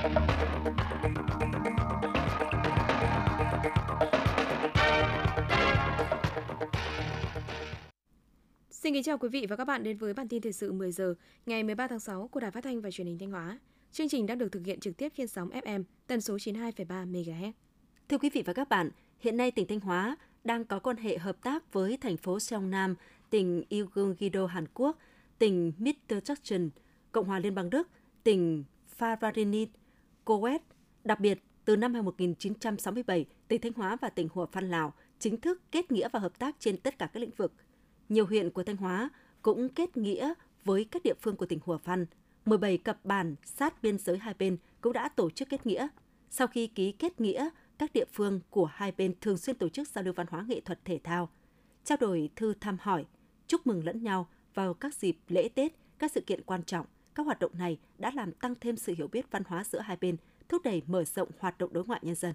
Xin kính chào quý vị và các bạn đến với bản tin thời sự 10 giờ ngày 13 tháng 6 của Đài Phát thanh và Truyền hình Thanh Hóa. Chương trình đang được thực hiện trực tiếp trên sóng FM tần số 92,3 MHz. Thưa quý vị và các bạn, hiện nay tỉnh Thanh Hóa đang có quan hệ hợp tác với thành phố Seongnam, tỉnh Gyeonggi-do Hàn Quốc, tỉnh Midterjunction, Cộng hòa Liên bang Đức, tỉnh Phavarini, Coet, Đặc biệt, từ năm 1967, tỉnh Thanh Hóa và tỉnh Hủa Phan Lào chính thức kết nghĩa và hợp tác trên tất cả các lĩnh vực. Nhiều huyện của Thanh Hóa cũng kết nghĩa với các địa phương của tỉnh Hủa Phan. 17 cặp bản sát biên giới hai bên cũng đã tổ chức kết nghĩa. Sau khi ký kết nghĩa, các địa phương của hai bên thường xuyên tổ chức giao lưu văn hóa nghệ thuật thể thao, trao đổi thư thăm hỏi, chúc mừng lẫn nhau vào các dịp lễ Tết, các sự kiện quan trọng. Các hoạt động này đã làm tăng thêm sự hiểu biết văn hóa giữa hai bên, thúc đẩy mở rộng hoạt động đối ngoại nhân dân.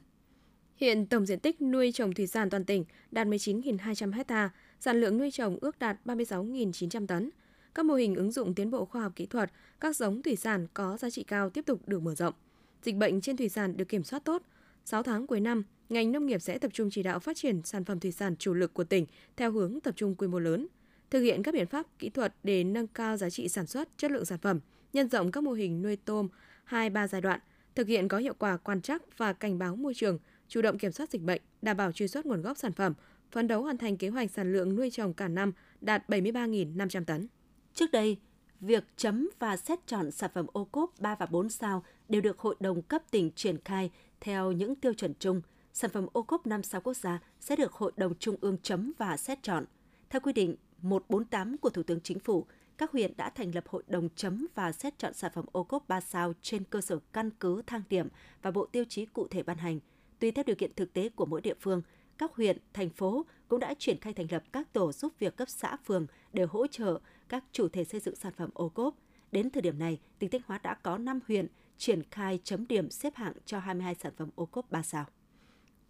Hiện tổng diện tích nuôi trồng thủy sản toàn tỉnh đạt 19.200 ha, sản lượng nuôi trồng ước đạt 36.900 tấn. Các mô hình ứng dụng tiến bộ khoa học kỹ thuật, các giống thủy sản có giá trị cao tiếp tục được mở rộng. Dịch bệnh trên thủy sản được kiểm soát tốt. 6 tháng cuối năm, ngành nông nghiệp sẽ tập trung chỉ đạo phát triển sản phẩm thủy sản chủ lực của tỉnh theo hướng tập trung quy mô lớn, thực hiện các biện pháp kỹ thuật để nâng cao giá trị sản xuất, chất lượng sản phẩm, nhân rộng các mô hình nuôi tôm 2-3 giai đoạn, thực hiện có hiệu quả quan trắc và cảnh báo môi trường, chủ động kiểm soát dịch bệnh, đảm bảo truy xuất nguồn gốc sản phẩm, phấn đấu hoàn thành kế hoạch sản lượng nuôi trồng cả năm đạt 73.500 tấn. Trước đây, việc chấm và xét chọn sản phẩm ô cốp 3 và 4 sao đều được Hội đồng cấp tỉnh triển khai theo những tiêu chuẩn chung. Sản phẩm ô cốp 5 sao quốc gia sẽ được Hội đồng Trung ương chấm và xét chọn. Theo quy định 148 của Thủ tướng Chính phủ, các huyện đã thành lập hội đồng chấm và xét chọn sản phẩm ô cốp 3 sao trên cơ sở căn cứ thang điểm và bộ tiêu chí cụ thể ban hành. Tùy theo điều kiện thực tế của mỗi địa phương, các huyện, thành phố cũng đã triển khai thành lập các tổ giúp việc cấp xã phường để hỗ trợ các chủ thể xây dựng sản phẩm ô cốp. Đến thời điểm này, tỉnh Thanh Hóa đã có 5 huyện triển khai chấm điểm xếp hạng cho 22 sản phẩm ô cốp 3 sao.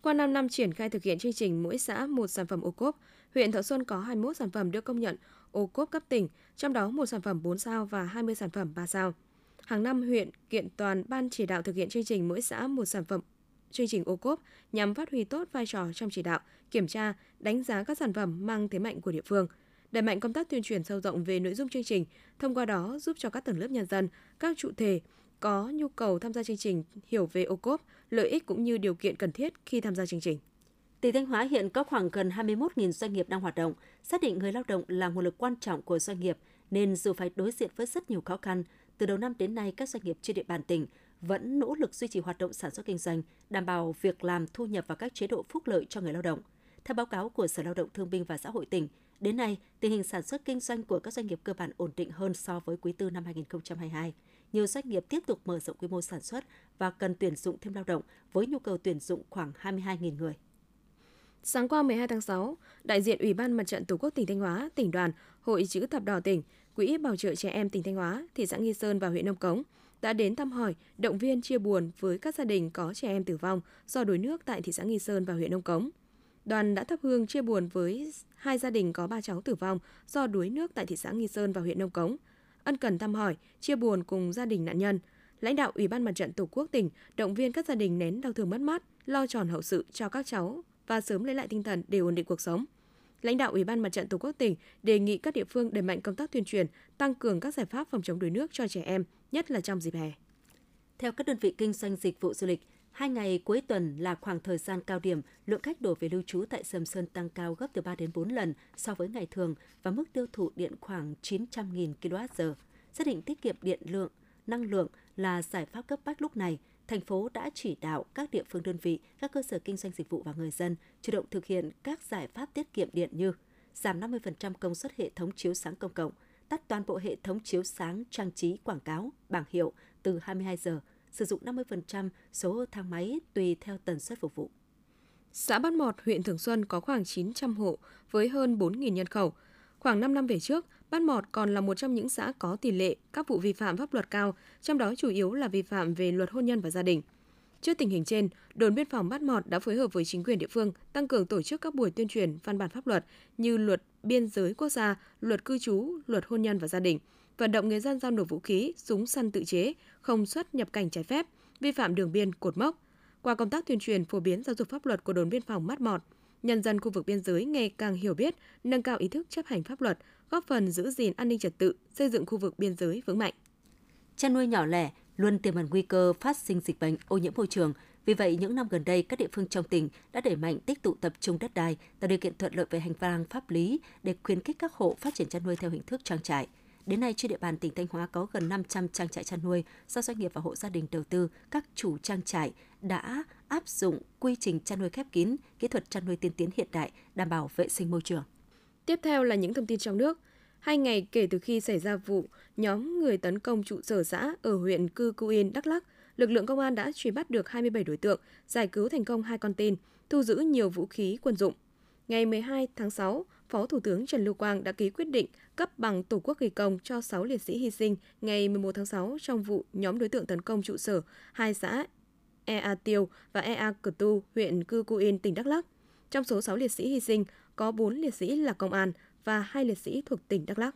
Qua 5 năm triển khai thực hiện chương trình mỗi xã một sản phẩm ô cốp, huyện Thọ Xuân có 21 sản phẩm được công nhận ô cốp cấp tỉnh, trong đó một sản phẩm 4 sao và 20 sản phẩm 3 sao. Hàng năm, huyện kiện toàn ban chỉ đạo thực hiện chương trình mỗi xã một sản phẩm chương trình ô cốp nhằm phát huy tốt vai trò trong chỉ đạo, kiểm tra, đánh giá các sản phẩm mang thế mạnh của địa phương, đẩy mạnh công tác tuyên truyền sâu rộng về nội dung chương trình, thông qua đó giúp cho các tầng lớp nhân dân, các trụ thể có nhu cầu tham gia chương trình hiểu về ô cốp, lợi ích cũng như điều kiện cần thiết khi tham gia chương trình. Tỉnh Thanh Hóa hiện có khoảng gần 21.000 doanh nghiệp đang hoạt động, xác định người lao động là nguồn lực quan trọng của doanh nghiệp, nên dù phải đối diện với rất nhiều khó khăn, từ đầu năm đến nay các doanh nghiệp trên địa bàn tỉnh vẫn nỗ lực duy trì hoạt động sản xuất kinh doanh, đảm bảo việc làm thu nhập và các chế độ phúc lợi cho người lao động. Theo báo cáo của Sở Lao động Thương binh và Xã hội tỉnh, đến nay, tình hình sản xuất kinh doanh của các doanh nghiệp cơ bản ổn định hơn so với quý tư năm 2022. Nhiều doanh nghiệp tiếp tục mở rộng quy mô sản xuất và cần tuyển dụng thêm lao động với nhu cầu tuyển dụng khoảng 22.000 người. Sáng qua 12 tháng 6, đại diện Ủy ban Mặt trận Tổ quốc tỉnh Thanh Hóa, tỉnh đoàn, Hội chữ thập đỏ tỉnh, Quỹ bảo trợ trẻ em tỉnh Thanh Hóa, thị xã Nghi Sơn và huyện Nông Cống đã đến thăm hỏi, động viên chia buồn với các gia đình có trẻ em tử vong do đuối nước tại thị xã Nghi Sơn và huyện Nông Cống. Đoàn đã thắp hương chia buồn với hai gia đình có ba cháu tử vong do đuối nước tại thị xã Nghi Sơn và huyện Nông Cống. Ân cần thăm hỏi, chia buồn cùng gia đình nạn nhân. Lãnh đạo Ủy ban Mặt trận Tổ quốc tỉnh động viên các gia đình nén đau thương mất mát, lo tròn hậu sự cho các cháu và sớm lấy lại tinh thần để ổn định cuộc sống. Lãnh đạo Ủy ban Mặt trận Tổ quốc tỉnh đề nghị các địa phương đẩy mạnh công tác tuyên truyền, tăng cường các giải pháp phòng chống đuối nước cho trẻ em, nhất là trong dịp hè. Theo các đơn vị kinh doanh dịch vụ du lịch, hai ngày cuối tuần là khoảng thời gian cao điểm, lượng khách đổ về lưu trú tại Sầm Sơn tăng cao gấp từ 3 đến 4 lần so với ngày thường và mức tiêu thụ điện khoảng 900.000 kWh. Xác định tiết kiệm điện lượng, năng lượng là giải pháp cấp bách lúc này – thành phố đã chỉ đạo các địa phương đơn vị, các cơ sở kinh doanh dịch vụ và người dân chủ động thực hiện các giải pháp tiết kiệm điện như giảm 50% công suất hệ thống chiếu sáng công cộng, tắt toàn bộ hệ thống chiếu sáng trang trí quảng cáo, bảng hiệu từ 22 giờ, sử dụng 50% số thang máy tùy theo tần suất phục vụ. Xã Bát Mọt, huyện Thường Xuân có khoảng 900 hộ với hơn 4.000 nhân khẩu. Khoảng 5 năm về trước, Bát Mọt còn là một trong những xã có tỷ lệ các vụ vi phạm pháp luật cao, trong đó chủ yếu là vi phạm về luật hôn nhân và gia đình. Trước tình hình trên, đồn biên phòng Bát Mọt đã phối hợp với chính quyền địa phương tăng cường tổ chức các buổi tuyên truyền văn bản pháp luật như luật biên giới quốc gia, luật cư trú, luật hôn nhân và gia đình, vận động người dân giao nộp vũ khí, súng săn tự chế, không xuất nhập cảnh trái phép, vi phạm đường biên, cột mốc. Qua công tác tuyên truyền phổ biến giáo dục pháp luật của đồn biên phòng Mát Mọt, nhân dân khu vực biên giới ngày càng hiểu biết, nâng cao ý thức chấp hành pháp luật, góp phần giữ gìn an ninh trật tự, xây dựng khu vực biên giới vững mạnh. Chăn nuôi nhỏ lẻ luôn tiềm ẩn nguy cơ phát sinh dịch bệnh, ô nhiễm môi trường. Vì vậy, những năm gần đây, các địa phương trong tỉnh đã đẩy mạnh tích tụ tập trung đất đai, tạo điều kiện thuận lợi về hành lang pháp lý để khuyến khích các hộ phát triển chăn nuôi theo hình thức trang trại. Đến nay, trên địa bàn tỉnh Thanh Hóa có gần 500 trang trại chăn nuôi do doanh nghiệp và hộ gia đình đầu tư. Các chủ trang trại đã áp dụng quy trình chăn nuôi khép kín, kỹ thuật chăn nuôi tiên tiến hiện đại, đảm bảo vệ sinh môi trường. Tiếp theo là những thông tin trong nước. Hai ngày kể từ khi xảy ra vụ nhóm người tấn công trụ sở xã ở huyện Cư Cư Yên, Đắk Lắk, lực lượng công an đã truy bắt được 27 đối tượng, giải cứu thành công hai con tin, thu giữ nhiều vũ khí quân dụng. Ngày 12 tháng 6, Phó Thủ tướng Trần Lưu Quang đã ký quyết định cấp bằng Tổ quốc ghi công cho 6 liệt sĩ hy sinh ngày 11 tháng 6 trong vụ nhóm đối tượng tấn công trụ sở hai xã Ea Tiêu và Ea Cử Tu, huyện Cư Cu Yên, tỉnh Đắk Lắk. Trong số 6 liệt sĩ hy sinh, có 4 liệt sĩ là công an và 2 liệt sĩ thuộc tỉnh Đắk Lắk.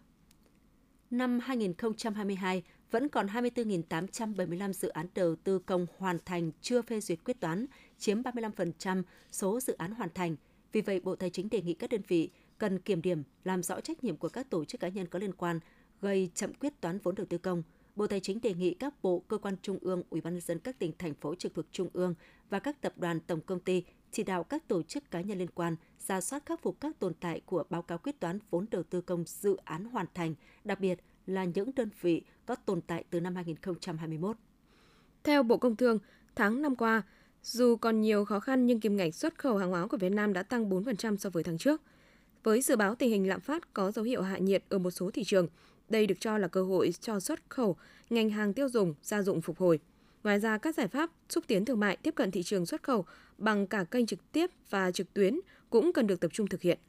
Năm 2022, vẫn còn 24.875 dự án đầu tư công hoàn thành chưa phê duyệt quyết toán, chiếm 35% số dự án hoàn thành. Vì vậy, Bộ Tài chính đề nghị các đơn vị cần kiểm điểm, làm rõ trách nhiệm của các tổ chức cá nhân có liên quan gây chậm quyết toán vốn đầu tư công. Bộ Tài chính đề nghị các bộ, cơ quan trung ương, ủy ban nhân dân các tỉnh thành phố trực thuộc trung ương và các tập đoàn tổng công ty chỉ đạo các tổ chức cá nhân liên quan ra soát khắc phục các tồn tại của báo cáo quyết toán vốn đầu tư công dự án hoàn thành, đặc biệt là những đơn vị có tồn tại từ năm 2021. Theo Bộ Công Thương, tháng năm qua, dù còn nhiều khó khăn nhưng kim ngạch xuất khẩu hàng hóa của Việt Nam đã tăng 4% so với tháng trước. Với dự báo tình hình lạm phát có dấu hiệu hạ nhiệt ở một số thị trường, đây được cho là cơ hội cho xuất khẩu ngành hàng tiêu dùng, gia dụng phục hồi. Ngoài ra, các giải pháp xúc tiến thương mại tiếp cận thị trường xuất khẩu bằng cả kênh trực tiếp và trực tuyến cũng cần được tập trung thực hiện.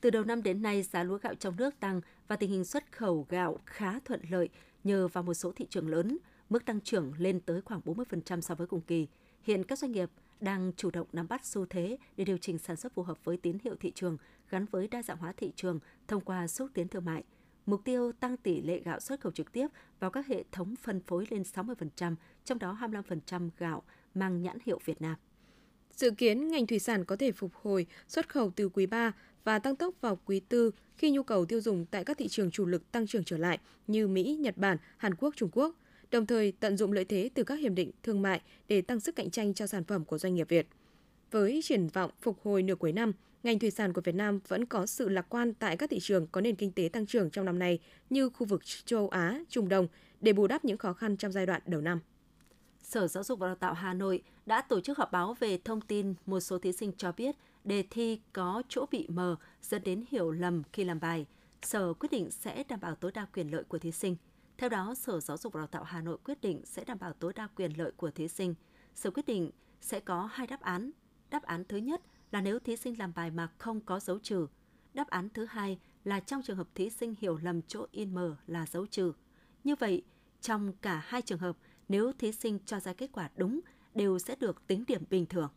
Từ đầu năm đến nay, giá lúa gạo trong nước tăng và tình hình xuất khẩu gạo khá thuận lợi nhờ vào một số thị trường lớn, mức tăng trưởng lên tới khoảng 40% so với cùng kỳ. Hiện các doanh nghiệp đang chủ động nắm bắt xu thế để điều chỉnh sản xuất phù hợp với tín hiệu thị trường gắn với đa dạng hóa thị trường thông qua xúc tiến thương mại. Mục tiêu tăng tỷ lệ gạo xuất khẩu trực tiếp vào các hệ thống phân phối lên 60%, trong đó 25% gạo mang nhãn hiệu Việt Nam. Dự kiến ngành thủy sản có thể phục hồi xuất khẩu từ quý 3 và tăng tốc vào quý 4 khi nhu cầu tiêu dùng tại các thị trường chủ lực tăng trưởng trở lại như Mỹ, Nhật Bản, Hàn Quốc, Trung Quốc, đồng thời tận dụng lợi thế từ các hiệp định thương mại để tăng sức cạnh tranh cho sản phẩm của doanh nghiệp Việt. Với triển vọng phục hồi nửa cuối năm, ngành thủy sản của Việt Nam vẫn có sự lạc quan tại các thị trường có nền kinh tế tăng trưởng trong năm nay như khu vực châu Á, Trung Đông để bù đắp những khó khăn trong giai đoạn đầu năm. Sở Giáo dục và Đào tạo Hà Nội đã tổ chức họp báo về thông tin một số thí sinh cho biết đề thi có chỗ bị mờ dẫn đến hiểu lầm khi làm bài. Sở quyết định sẽ đảm bảo tối đa quyền lợi của thí sinh. Theo đó, Sở Giáo dục và Đào tạo Hà Nội quyết định sẽ đảm bảo tối đa quyền lợi của thí sinh. Sở quyết định sẽ có hai đáp án. Đáp án thứ nhất là nếu thí sinh làm bài mà không có dấu trừ. Đáp án thứ hai là trong trường hợp thí sinh hiểu lầm chỗ in mờ là dấu trừ. Như vậy, trong cả hai trường hợp, nếu thí sinh cho ra kết quả đúng, đều sẽ được tính điểm bình thường.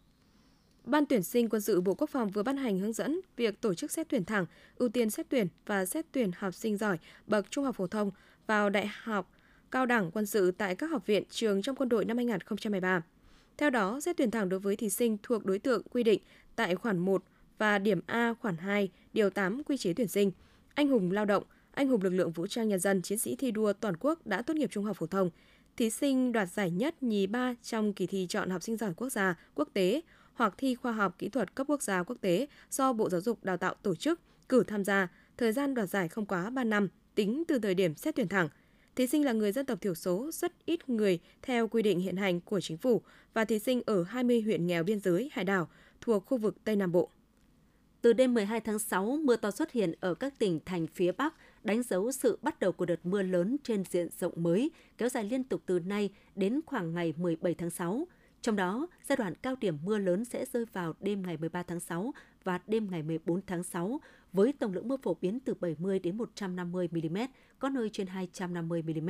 Ban tuyển sinh quân sự Bộ Quốc phòng vừa ban hành hướng dẫn việc tổ chức xét tuyển thẳng, ưu tiên xét tuyển và xét tuyển học sinh giỏi bậc trung học phổ thông vào đại học, cao đẳng quân sự tại các học viện trường trong quân đội năm 2013. Theo đó, xét tuyển thẳng đối với thí sinh thuộc đối tượng quy định tại khoản 1 và điểm A khoản 2, điều 8 quy chế tuyển sinh. Anh hùng lao động, anh hùng lực lượng vũ trang nhân dân, chiến sĩ thi đua toàn quốc đã tốt nghiệp trung học phổ thông. Thí sinh đoạt giải nhất nhì ba trong kỳ thi chọn học sinh giỏi quốc gia, quốc tế hoặc thi khoa học kỹ thuật cấp quốc gia quốc tế do Bộ Giáo dục Đào tạo tổ chức, cử tham gia, thời gian đoạt giải không quá 3 năm, tính từ thời điểm xét tuyển thẳng. Thí sinh là người dân tộc thiểu số rất ít người theo quy định hiện hành của chính phủ và thí sinh ở 20 huyện nghèo biên giới, hải đảo thuộc khu vực Tây Nam Bộ. Từ đêm 12 tháng 6, mưa to xuất hiện ở các tỉnh thành phía Bắc, đánh dấu sự bắt đầu của đợt mưa lớn trên diện rộng mới, kéo dài liên tục từ nay đến khoảng ngày 17 tháng 6. Trong đó, giai đoạn cao điểm mưa lớn sẽ rơi vào đêm ngày 13 tháng 6 và đêm ngày 14 tháng 6, với tổng lượng mưa phổ biến từ 70 đến 150 mm, có nơi trên 250 mm.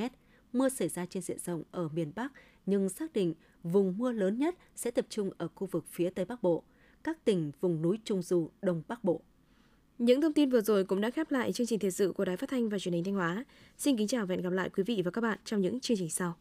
Mưa xảy ra trên diện rộng ở miền Bắc, nhưng xác định vùng mưa lớn nhất sẽ tập trung ở khu vực phía Tây Bắc Bộ, các tỉnh vùng núi Trung Du, Đông Bắc Bộ. Những thông tin vừa rồi cũng đã khép lại chương trình thời sự của Đài Phát thanh và Truyền hình Thanh Hóa. Xin kính chào và hẹn gặp lại quý vị và các bạn trong những chương trình sau.